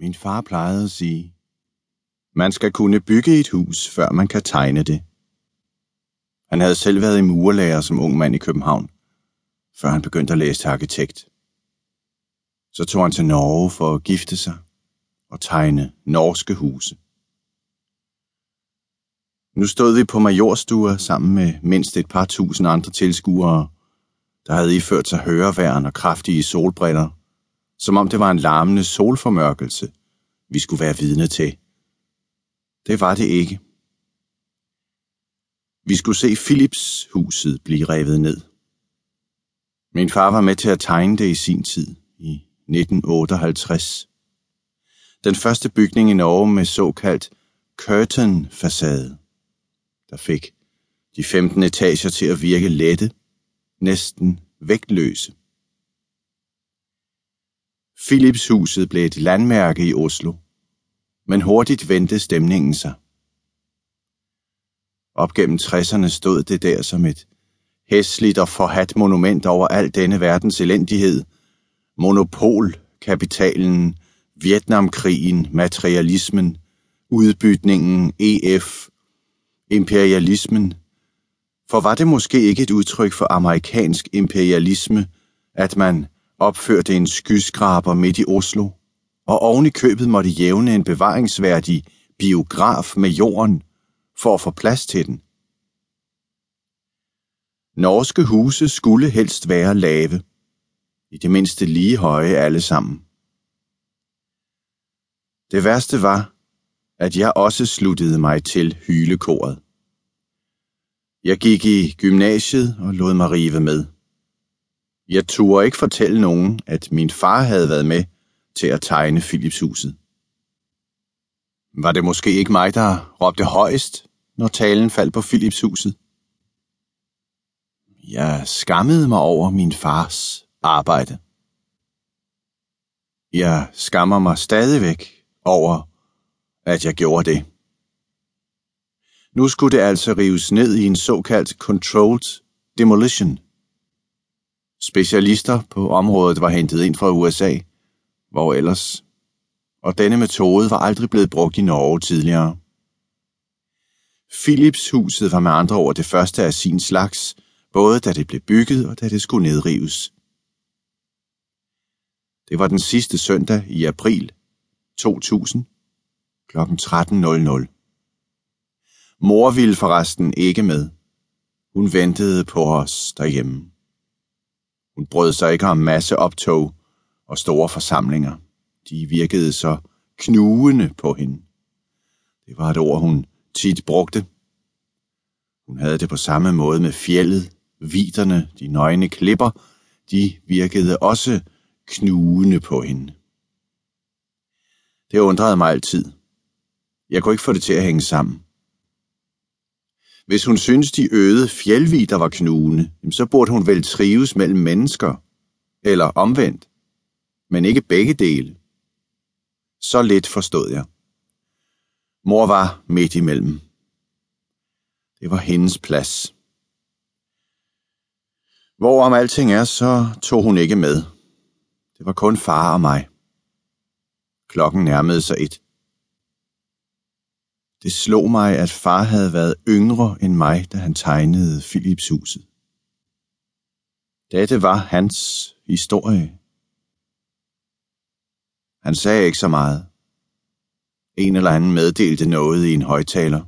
Min far plejede at sige, man skal kunne bygge et hus, før man kan tegne det. Han havde selv været i murlærer som ung mand i København, før han begyndte at læse til arkitekt. Så tog han til Norge for at gifte sig og tegne norske huse. Nu stod vi på majorstuer sammen med mindst et par tusind andre tilskuere, der havde iført sig høreværn og kraftige solbriller, som om det var en larmende solformørkelse, vi skulle være vidne til. Det var det ikke. Vi skulle se Philips huset blive revet ned. Min far var med til at tegne det i sin tid, i 1958. Den første bygning i Norge med såkaldt curtain-facade, der fik de 15 etager til at virke lette, næsten vægtløse. Philipshuset blev et landmærke i Oslo, men hurtigt vendte stemningen sig. Op gennem 60'erne stod det der som et hæsligt og forhat monument over al denne verdens elendighed. Monopol, kapitalen, Vietnamkrigen, materialismen, udbytningen, EF, imperialismen. For var det måske ikke et udtryk for amerikansk imperialisme, at man opførte en skyskraber midt i Oslo, og oven i købet måtte jævne en bevaringsværdig biograf med jorden for at få plads til den. Norske huse skulle helst være lave, i det mindste lige høje alle sammen. Det værste var, at jeg også sluttede mig til hylekoret. Jeg gik i gymnasiet og lod mig rive med. Jeg turde ikke fortælle nogen, at min far havde været med til at tegne Philipshuset. Var det måske ikke mig, der råbte højst, når talen faldt på Philipshuset? Jeg skammede mig over min fars arbejde. Jeg skammer mig stadigvæk over, at jeg gjorde det. Nu skulle det altså rives ned i en såkaldt controlled demolition. Specialister på området var hentet ind fra USA, hvor ellers, og denne metode var aldrig blevet brugt i Norge tidligere. Philips-huset var med andre ord det første af sin slags, både da det blev bygget og da det skulle nedrives. Det var den sidste søndag i april 2000 kl. 13.00. Mor ville forresten ikke med. Hun ventede på os derhjemme. Hun brød sig ikke om masse optog og store forsamlinger. De virkede så knugende på hende. Det var et ord, hun tit brugte. Hun havde det på samme måde med fjellet, viderne, de nøgne klipper. De virkede også knugende på hende. Det undrede mig altid. Jeg kunne ikke få det til at hænge sammen. Hvis hun synes de øde fjeldvider var knugende, så burde hun vel trives mellem mennesker. Eller omvendt. Men ikke begge dele. Så lidt forstod jeg. Mor var midt imellem. Det var hendes plads. Hvorom alting er, så tog hun ikke med. Det var kun far og mig. Klokken nærmede sig et. Det slog mig, at far havde været yngre end mig, da han tegnede Philips huset. Dette var hans historie. Han sagde ikke så meget. En eller anden meddelte noget i en højtaler.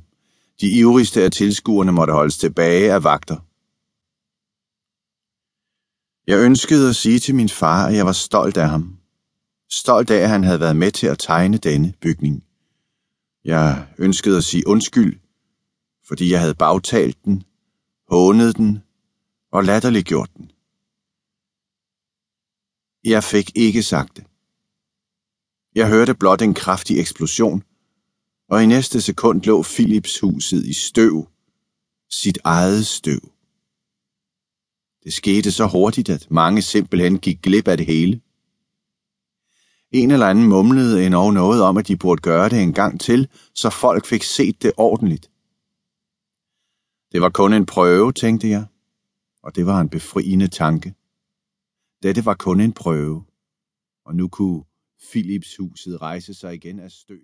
De ivrigste af tilskuerne måtte holdes tilbage af vagter. Jeg ønskede at sige til min far, at jeg var stolt af ham. Stolt af, at han havde været med til at tegne denne bygning. Jeg ønskede at sige undskyld, fordi jeg havde bagtalt den, hånet den og latterliggjort den. Jeg fik ikke sagt det. Jeg hørte blot en kraftig eksplosion, og i næste sekund lå Philips huset i støv, sit eget støv. Det skete så hurtigt, at mange simpelthen gik glip af det hele. En eller anden mumlede endnu noget om, at de burde gøre det en gang til, så folk fik set det ordentligt. Det var kun en prøve, tænkte jeg, og det var en befriende tanke. Dette var kun en prøve, og nu kunne Philips huset rejse sig igen af støv.